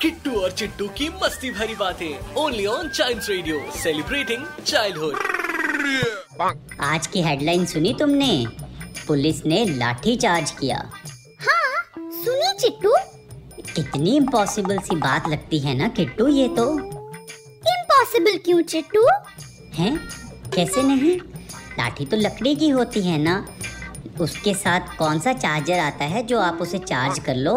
Kittu और चिट्टू की मस्ती भरी बातें। Only on child radio celebrating childhood आज की हेडलाइन सुनी तुमने? पुलिस ने लाठी चार्ज किया। हाँ सुनी चिट्टू। कितनी इम्पॉसिबल सी बात लगती है ना किट्टू ये तो। इम्पॉसिबल क्यों चिट्टू? हैं? कैसे नहीं? लाठी तो लकड़ी की होती है ना। उसके साथ कौन सा चार्जर आता है जो आप उसे चार्ज कर लो?